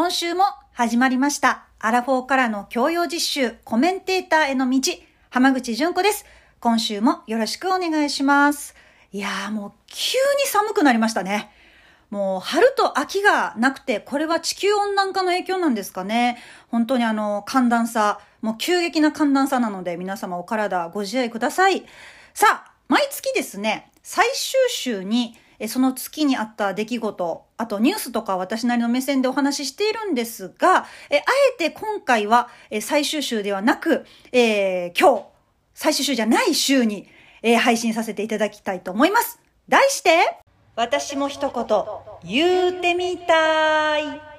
今週も始まりました。アラフォーからの教養実習コメンテーターへの道、浜口純子です。今週もよろしくお願いします。いやーもう急に寒くなりましたね。もう春と秋がなくて、これは地球温暖化の影響なんですかね。本当にあの寒暖差、もう急激な寒暖差なので皆様お体ご自愛ください。さあ、毎月ですね、最終週にえその月にあった出来事、あとニュースとか私なりの目線でお話ししているんですが、えあえて今回はえ最終週ではなく、えー今日、最終週じゃない週に、えー配信させていただきたいと思います。題して、私も一言言うてみたい。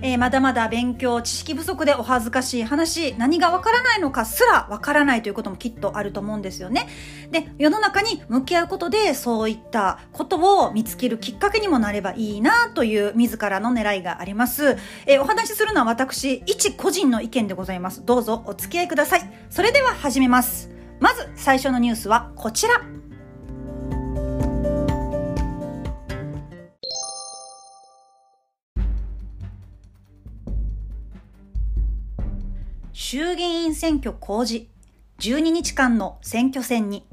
えーまだまだ勉強、知識不足でお恥ずかしい話、何がわからないのかすらわからないということもきっとあると思うんですよね。で、世の中に向き合うことで、そういったことを見つけるきっかけにもなればいいなという自らの狙いがあります。えーお話しするのは私、一個人の意見でございます。どうぞお付き合いください。それでは始めます。まず最初のニュースはこちら。衆議院選挙公示、12日間の選挙戦に。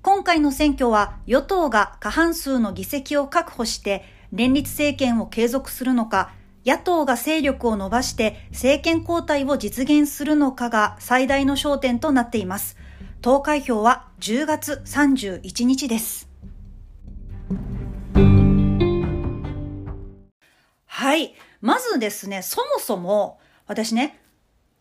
今回の選挙は与党が過半数の議席を確保して連立政権を継続するのか、野党が勢力を伸ばして政権交代を実現するのかが最大の焦点となっています。投開票は10月31日です。はい。まずですね、そもそも私ね、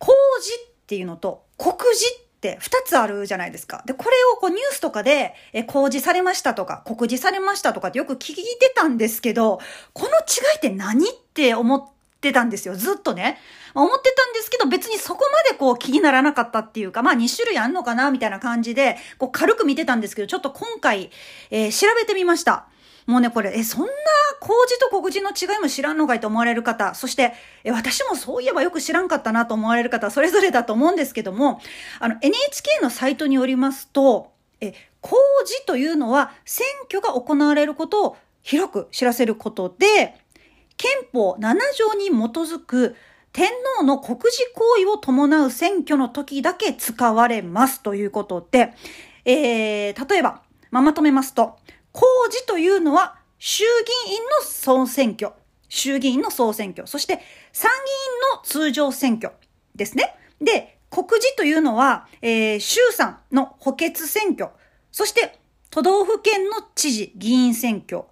公示っていうのと告示って2つあるじゃないですか。で、これをこうニュースとかでえ公示されましたとか告示されましたとかってよく聞いてたんですけど、この違いって何って思ってたんですよ。ずっとね。ま思ってたんですけど別にそこまでこう気にならなかったっていうか、まあ2種類あんのかなみたいな感じで、こう軽く見てたんですけど、ちょっと今回、えー調べてみました。もうね、これ、え、そんな公示と告示の違いも知らんのかいと思われる方、そして、え、私もそういえばよく知らんかったなと思われる方、それぞれだと思うんですけども、あの、NHK のサイトによりますと、え、公示というのは、選挙が行われることを広く知らせることで、憲法7条に基づく天皇の国事行為を伴う選挙の時だけ使われますということで、えー、例えば、まあ、まとめますと、公示というのは衆議院の総選挙、衆議院の総選挙、そして参議院の通常選挙ですね。で、告示というのは、えー、衆参の補欠選挙、そして都道府県の知事、議員選挙、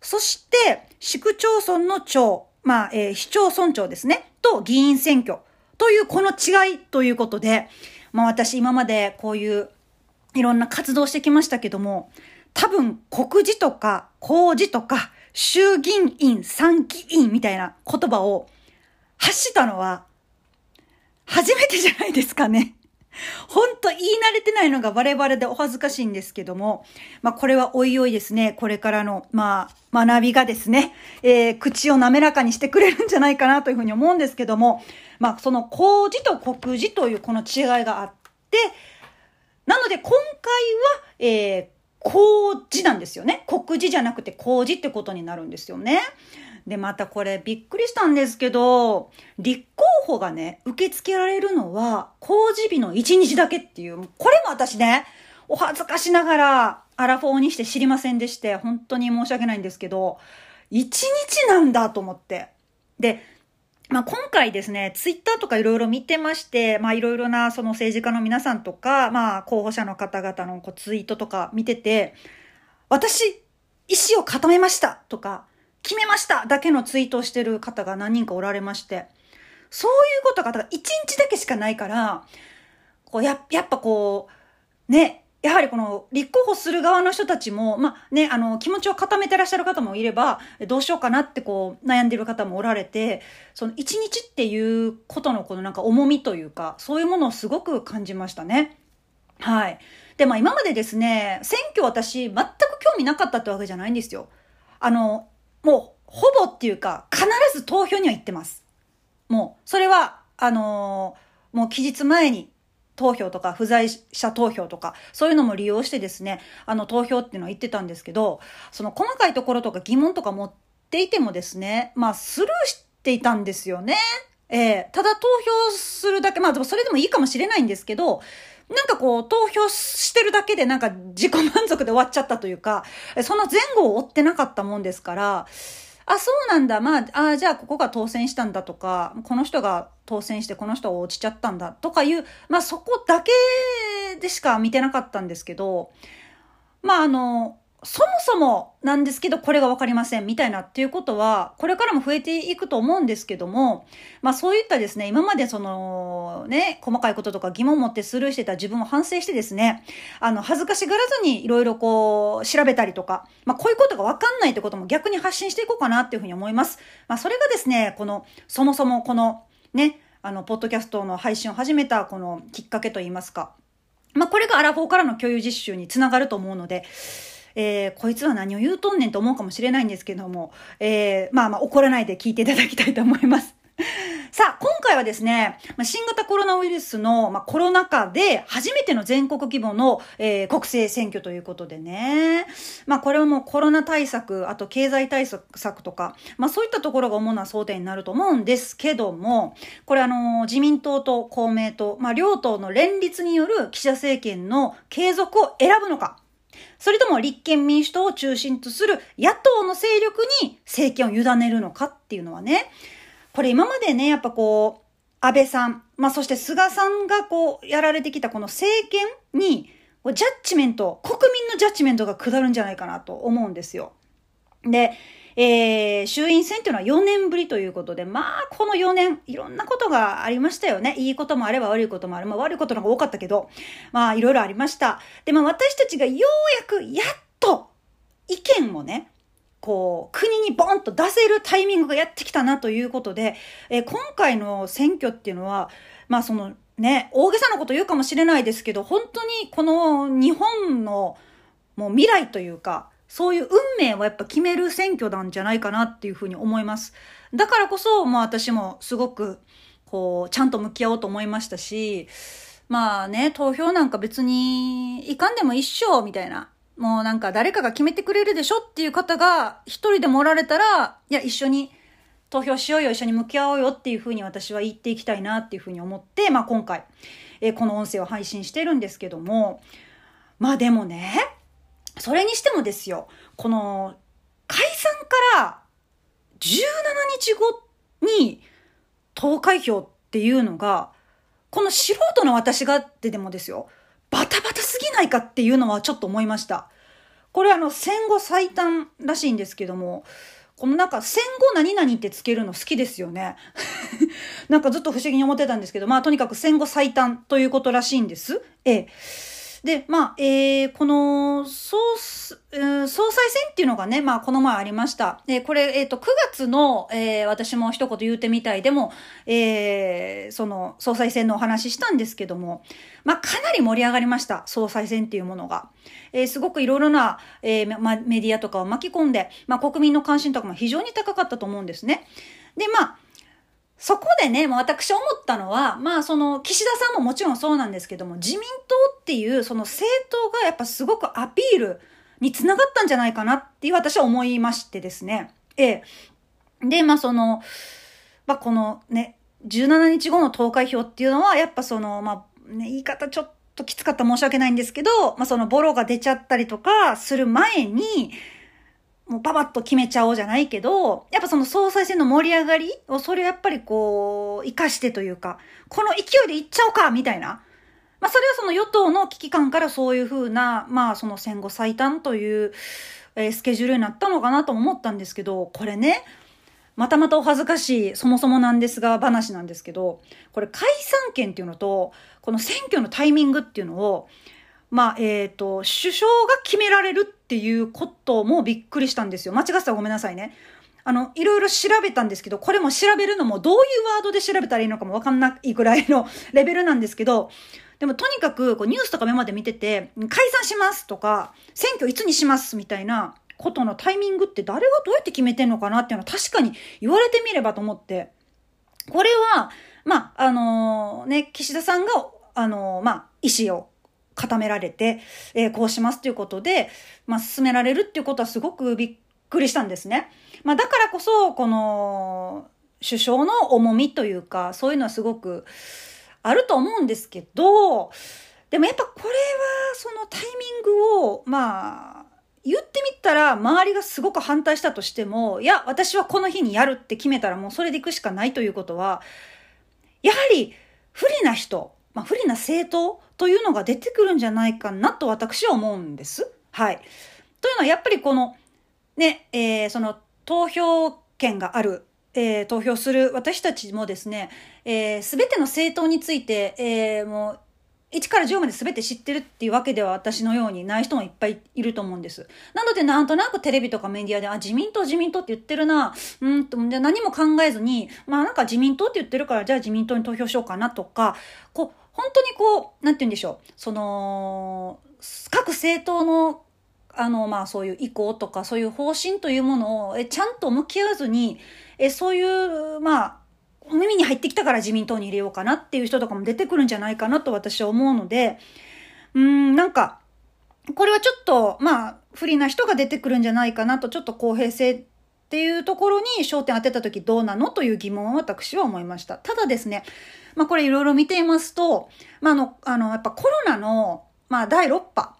そして、市区町村の長、まあ、えー市町村長ですね、と議員選挙。というこの違いということで、まあ私今までこういういろんな活動してきましたけども、多分告示とか公示とか衆議院参議院みたいな言葉を発したのは初めてじゃないですかね。ほんと言い慣れてないのがバレバレでお恥ずかしいんですけども、まあこれはおいおいですね、これからの、まあ学びがですね、えー口を滑らかにしてくれるんじゃないかなというふうに思うんですけども、まあその公示と告示というこの違いがあって、なので今回は、えー、公示なんですよね。告示じゃなくて公示ってことになるんですよね。で、またこれびっくりしたんですけど、立候補がね、受け付けられるのは公示日の1日だけっていう、これも私ね、お恥ずかしながらアラフォーにして知りませんでして、本当に申し訳ないんですけど、1日なんだと思って。で、まあ、今回ですね、ツイッターとかいろいろ見てまして、まあ、いろいろなその政治家の皆さんとか、まあ、候補者の方々のこうツイートとか見てて、私、意思を固めましたとか、決めましただけのツイートをしてる方が何人かおられまして、そういうことが、だから1日だけしかないから、こうや、やっぱこう、ね、やはりこの立候補する側の人たちも、まあね、あの、気持ちを固めてらっしゃる方もいれば、どうしようかなってこう悩んでる方もおられて、その一日っていうことのこのなんか重みというか、そういうものをすごく感じましたね。はい。で、まあ今までですね、選挙私全く興味なかったってわけじゃないんですよ。あの、もうほぼっていうか、必ず投票には行ってます。もう、それは、あのーもう期日前に投票とか不在者投票とか、そういうのも利用してですね、あの投票っていうのは言ってたんですけど、その細かいところとか疑問とか持っていてもですね、まあスルーしていたんですよね。えー、ただ投票するだけ、まあでもそれでもいいかもしれないんですけど、なんかこう、投票してるだけでなんか自己満足で終わっちゃったというか、その前後を追ってなかったもんですから、あ、そうなんだ。まあ、あじゃあここが当選したんだとか、この人が当選してこの人が落ちちゃったんだとかいう、まあそこだけでしか見てなかったんですけど、まああの、そもそもなんですけど、これがわかりませんみたいなっていうことは、これからも増えていくと思うんですけども、まあそういったですね、今までその、ね、細かいこととか疑問を持ってスルーしてた自分を反省してですね、あの、恥ずかしがらずにいろいろこう、調べたりとか、まあこういうことがわかんないってことも逆に発信していこうかなっていうふうに思います。まあそれがですね、この、そもそもこの、ね、あの、ポッドキャストの配信を始めたこのきっかけといいますか、まあこれがアラフォーからの共有実習につながると思うので、えー、こいつは何を言うとんねんと思うかもしれないんですけども、えー、まあまあ怒らないで聞いていただきたいと思います。さあ、今回はですね、新型コロナウイルスの、まあ、コロナ禍で初めての全国規模の、えー、国政選挙ということでね。まあ、これはもうコロナ対策、あと経済対策とか、まあ、そういったところが主な争点になると思うんですけども、これあの、自民党と公明党、まあ、両党の連立による岸田政権の継続を選ぶのか、それとも立憲民主党を中心とする野党の勢力に政権を委ねるのかっていうのはね、これ今までね、やっぱこう、安倍さん、まあそして菅さんがこう、やられてきたこの政権に、ジャッジメント、国民のジャッジメントが下るんじゃないかなと思うんですよ。で、えー、衆院選っていうのは4年ぶりということで、まあ、この4年、いろんなことがありましたよね。いいこともあれば悪いこともある。まあ、悪いことの方が多かったけど、まあ、いろいろありました。で、まあ、私たちがようやく、やっと、意見をね、こう、国にボンと出せるタイミングがやってきたなということで、えー、今回の選挙っていうのは、まあ、その、ね、大げさなこと言うかもしれないですけど、本当にこの日本のもう未来というか、そういう運命をやっぱ決める選挙なんじゃないかなっていうふうに思います。だからこそ、もう私もすごく、こう、ちゃんと向き合おうと思いましたし、まあね、投票なんか別に、いかんでも一緒、みたいな。もうなんか誰かが決めてくれるでしょっていう方が一人でもおられたら、いや、一緒に投票しようよ、一緒に向き合おうよっていうふうに私は言っていきたいなっていうふうに思って、まあ今回、えー、この音声を配信してるんですけども、まあでもね、それにしてもですよ、この、解散から17日後に投開票っていうのが、この素人の私がってでもですよ、バタバタすぎないかっていうのはちょっと思いました。これあの戦後最短らしいんですけども、このなんか戦後何々ってつけるの好きですよね。なんかずっと不思議に思ってたんですけど、まあとにかく戦後最短ということらしいんです。ええ。で、まあ、えー、この、総、えー、総裁選っていうのがね、まあ、この前ありました。で、これ、えっ、ー、と、9月の、えー、私も一言言うてみたいでも、えー、その、総裁選のお話したんですけども、まあ、かなり盛り上がりました。総裁選っていうものが。えー、すごくいろいろな、えー、ま、メディアとかを巻き込んで、まあ、国民の関心とかも非常に高かったと思うんですね。で、まあ、そこでね、もう私思ったのは、まあその、岸田さんももちろんそうなんですけども、自民党っていうその政党がやっぱすごくアピールにつながったんじゃないかなっていう私は思いましてですね。ええ。で、まあその、まあこのね、17日後の投開票っていうのは、やっぱその、まあ、ね、言い方ちょっときつかった申し訳ないんですけど、まあそのボロが出ちゃったりとかする前に、もうパパッと決めちゃおうじゃないけど、やっぱその総裁選の盛り上がりを、それをやっぱりこう、活かしてというか、この勢いでいっちゃおうかみたいな。まあそれはその与党の危機感からそういうふうな、まあその戦後最短という、えー、スケジュールになったのかなと思ったんですけど、これね、またまたお恥ずかしい、そもそもなんですが、話なんですけど、これ解散権っていうのと、この選挙のタイミングっていうのを、まあ、えっ、ー、と、首相が決められるっていうこともびっくりしたんですよ。間違ってたらごめんなさいね。あの、いろいろ調べたんですけど、これも調べるのもどういうワードで調べたらいいのかもわかんないぐらいのレベルなんですけど、でもとにかくこうニュースとか目まで見てて、解散しますとか、選挙いつにしますみたいなことのタイミングって誰がどうやって決めてんのかなっていうのは確かに言われてみればと思って、これは、まあ、あのー、ね、岸田さんがあの、まあ、意思を固められて、えー、こうしますということで、まあ、進められるっていうことはすごくびっくりしたんですね。まあ、だからこそ、この、首相の重みというか、そういうのはすごくあると思うんですけど、でもやっぱこれは、そのタイミングを、まあ、言ってみたら、周りがすごく反対したとしても、いや、私はこの日にやるって決めたらもうそれで行くしかないということは、やはり不利な人、まあ、不利な政党というのが出てくるんじゃないかなと私は思うんです。はい。というのはやっぱりこの、ね、えー、その投票権がある、えー、投票する私たちもですね、えー、べ、ての政党について、えー、もう1から10まで全て知ってるっていうわけでは私のようにない人もいっぱいいると思うんです。なのでなんとなくテレビとかメディアで、あ、自民党自民党って言ってるな、うんと、じゃ何も考えずに、まあなんか自民党って言ってるからじゃあ自民党に投票しようかなとか、こう、本当にこう、なんて言うんでしょう、その、各政党のあの、まあそういう意向とかそういう方針というものをえちゃんと向き合わずに、えそういう、まあ耳に入ってきたから自民党に入れようかなっていう人とかも出てくるんじゃないかなと私は思うので、うーん、なんか、これはちょっと、まあ、不利な人が出てくるんじゃないかなと、ちょっと公平性っていうところに焦点当てた時どうなのという疑問を私は思いました。ただですね、まあこれいろいろ見ていますと、まああの、あの、やっぱコロナの、まあ第6波、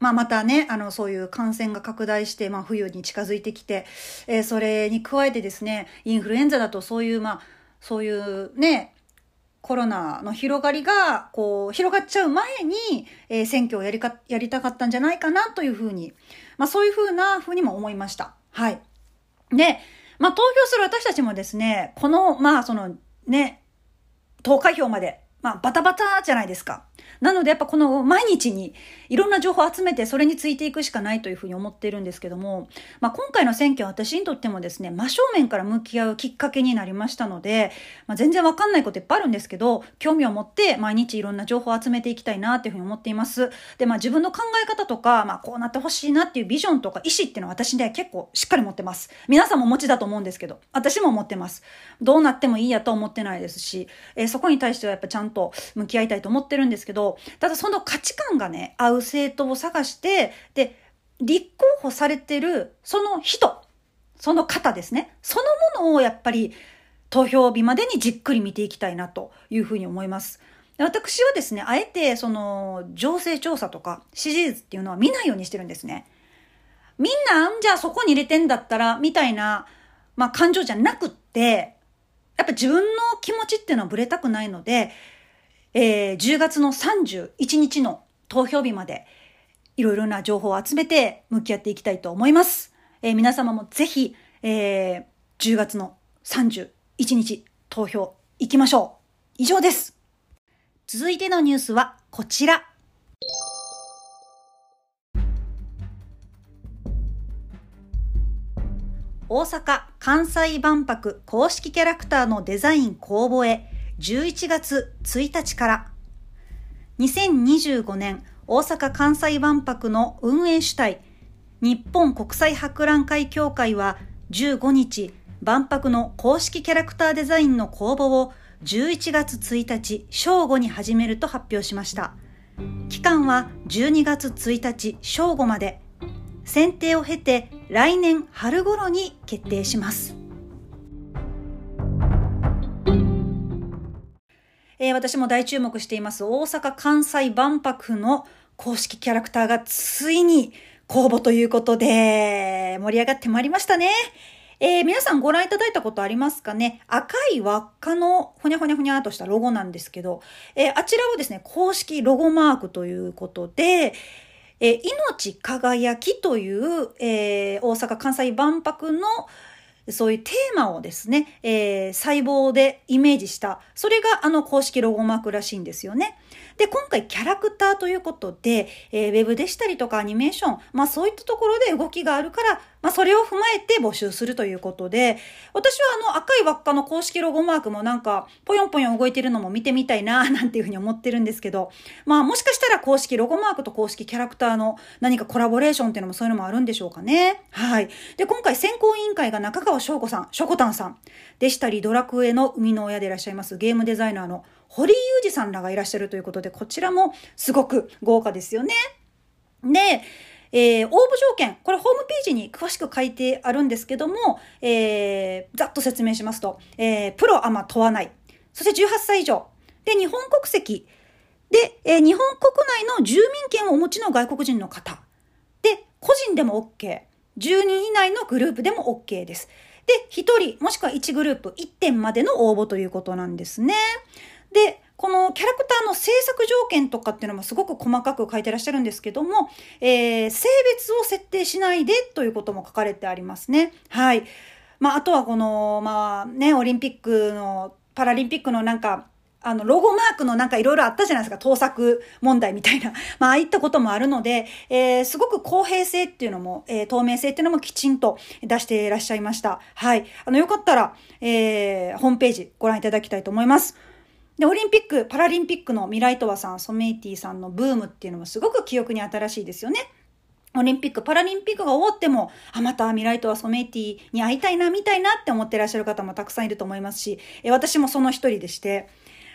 まあ、またね、あの、そういう感染が拡大して、まあ、冬に近づいてきて、えー、それに加えてですね、インフルエンザだとそういう、まあ、そういうね、コロナの広がりが、こう、広がっちゃう前に、えー、選挙をやりか、やりたかったんじゃないかなというふうに、まあそういうふうなふうにも思いました。はい。で、まあ投票する私たちもですね、この、まあそのね、投開票まで、まあバタバタじゃないですか。なのでやっぱこの毎日にいろんな情報を集めてそれについていくしかないというふうに思っているんですけども、まあ、今回の選挙は私にとってもですね、真正面から向き合うきっかけになりましたので、まあ、全然わかんないこといっぱいあるんですけど、興味を持って毎日いろんな情報を集めていきたいなっていうふうに思っています。で、まあ自分の考え方とか、まあこうなってほしいなっていうビジョンとか意思っていうのは私ね結構しっかり持ってます。皆さんもお持ちだと思うんですけど、私も持ってます。どうなってもいいやと思ってないですし、えー、そこに対してはやっぱちゃんと向き合いたいと思ってるんですけど、けどただその価値観がね、合う政党を探して、で、立候補されてるその人、その方ですね。そのものをやっぱり投票日までにじっくり見ていきたいなというふうに思います。私はですね、あえてその情勢調査とか支持率っていうのは見ないようにしてるんですね。みんな、じゃあそこに入れてんだったら、みたいな、まあ感情じゃなくって、やっぱ自分の気持ちっていうのはぶれたくないので、えー、10月の31日の投票日までいろいろな情報を集めて向き合っていきたいと思います。えー、皆様もぜひ、えー、10月の31日投票行きましょう。以上です。続いてのニュースはこちら。大阪・関西万博公式キャラクターのデザイン公募へ11月1日から。2025年大阪・関西万博の運営主体日本国際博覧会協会は15日万博の公式キャラクターデザインの公募を11月1日正午に始めると発表しました。期間は12月1日正午まで。選定を経て来年春頃に決定します。えー、私も大注目しています大阪・関西万博の公式キャラクターがついに公募ということで盛り上がってまいりましたね。えー、皆さんご覧いただいたことありますかね？赤い輪っかのほにゃほにゃほにゃとしたロゴなんですけど、えー、あちらをですね、公式ロゴマークということで、えー、命輝きという、えー、大阪・関西万博のそういうテーマをですね、えー、細胞でイメージした、それがあの公式ロゴマークらしいんですよね。で、今回キャラクターということで、えー、ウェブでしたりとかアニメーション、まあそういったところで動きがあるから、まあそれを踏まえて募集するということで、私はあの赤い輪っかの公式ロゴマークもなんか、ぽよんぽよん動いてるのも見てみたいな、なんていうふうに思ってるんですけど、まあもしかしたら公式ロゴマークと公式キャラクターの何かコラボレーションっていうのもそういうのもあるんでしょうかね。はい。で、今回選考委員会が中川翔子さん、しょこたんさんでしたり、ドラクエの生みの親でいらっしゃいますゲームデザイナーの堀井裕二さんらがいらっしゃるということで、こちらもすごく豪華ですよね。で、えー、応募条件、これホームページに詳しく書いてあるんですけども、えー、ざっと説明しますと、えー、プロアマ問わない。そして18歳以上。で、日本国籍。で、えー、日本国内の住民権をお持ちの外国人の方。で、個人でも OK。10人以内のグループでも OK です。で、1人、もしくは1グループ、1点までの応募ということなんですね。で、このキャラクターの制作条件とかっていうのもすごく細かく書いてらっしゃるんですけども、えー、性別を設定しないでということも書かれてありますね。はい。まあ、あとはこの、まあね、オリンピックの、パラリンピックのなんか、あの、ロゴマークのなんかいろいろあったじゃないですか、盗作問題みたいな。まあ、ああいったこともあるので、えー、すごく公平性っていうのも、えー、透明性っていうのもきちんと出していらっしゃいました。はい。あの、よかったら、えー、ホームページご覧いただきたいと思います。で、オリンピック、パラリンピックのミライトワさん、ソメイティさんのブームっていうのもすごく記憶に新しいですよね。オリンピック、パラリンピックが終わっても、あ、またミライトワソメイティに会いたいな、みたいなって思ってらっしゃる方もたくさんいると思いますし、え私もその一人でして、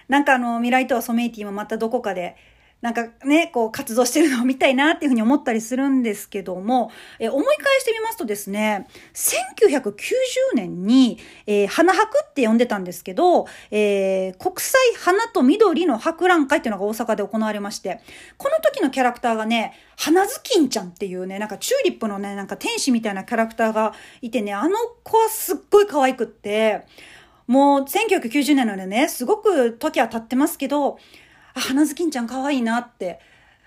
なんかあの、ミライトワソメイティもまたどこかで、なんかね、こう活動してるのを見たいなっていうふうに思ったりするんですけども、え思い返してみますとですね、1990年に、えー、花博って呼んでたんですけど、えー、国際花と緑の博覧会っていうのが大阪で行われまして、この時のキャラクターがね、花ずきんちゃんっていうね、なんかチューリップのね、なんか天使みたいなキャラクターがいてね、あの子はすっごい可愛くって、もう1990年なのでね、すごく時は経ってますけど、あ、花ずきんちゃん可愛いなって、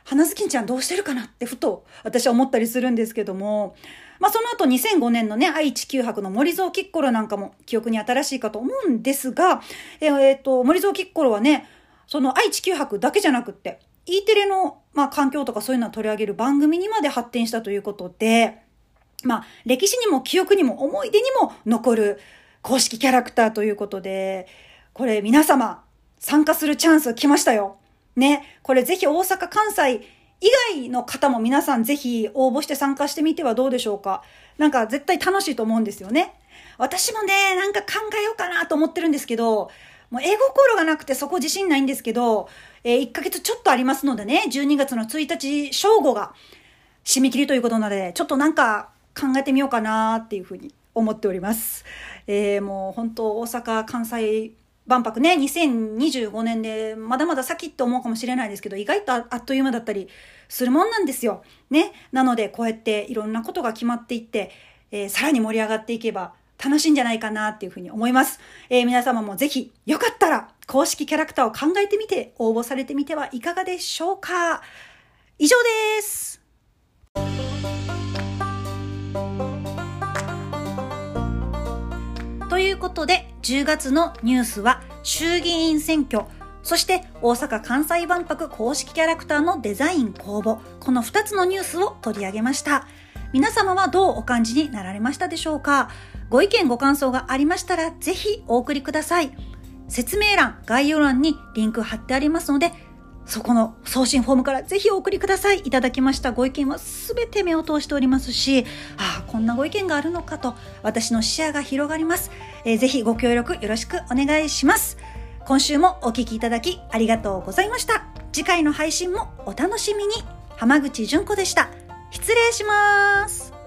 花ずきんちゃんどうしてるかなってふと私は思ったりするんですけども、まあその後2005年のね、愛知九博の森蔵キッコロなんかも記憶に新しいかと思うんですが、えー、えー、と、森蔵キッコロはね、その愛知九博だけじゃなくって、E テレの、まあ、環境とかそういうのを取り上げる番組にまで発展したということで、まあ、歴史にも記憶にも思い出にも残る公式キャラクターということで、これ皆様、参加するチャンス来ましたよ。ね。これぜひ大阪、関西以外の方も皆さんぜひ応募して参加してみてはどうでしょうか。なんか絶対楽しいと思うんですよね。私もね、なんか考えようかなと思ってるんですけど、もう絵心がなくてそこ自信ないんですけど、えー、1ヶ月ちょっとありますのでね、12月の1日正午が締め切りということなので、ちょっとなんか考えてみようかなっていうふうに思っております。えー、もう本当大阪、関西万博ね、2025年で、まだまだ先って思うかもしれないですけど、意外とあっという間だったりするもんなんですよ。ね。なので、こうやっていろんなことが決まっていって、えー、さらに盛り上がっていけば楽しいんじゃないかなっていうふうに思います。えー、皆様もぜひ、よかったら、公式キャラクターを考えてみて、応募されてみてはいかがでしょうか。以上です。いうことで、10月のニュースは衆議院選挙、そして大阪・関西万博公式キャラクターのデザイン公募、この2つのニュースを取り上げました。皆様はどうお感じになられましたでしょうか？ご意見ご感想がありましたらぜひお送りください。説明欄、概要欄にリンク貼ってありますので、そこの送信フォームからぜひお送りください。いただきましたご意見はすべて目を通しておりますし、ああ、こんなご意見があるのかと、私の視野が広がります。えー、ぜひご協力よろしくお願いします。今週もお聴きいただきありがとうございました。次回の配信もお楽しみに。浜口純子でした。失礼します。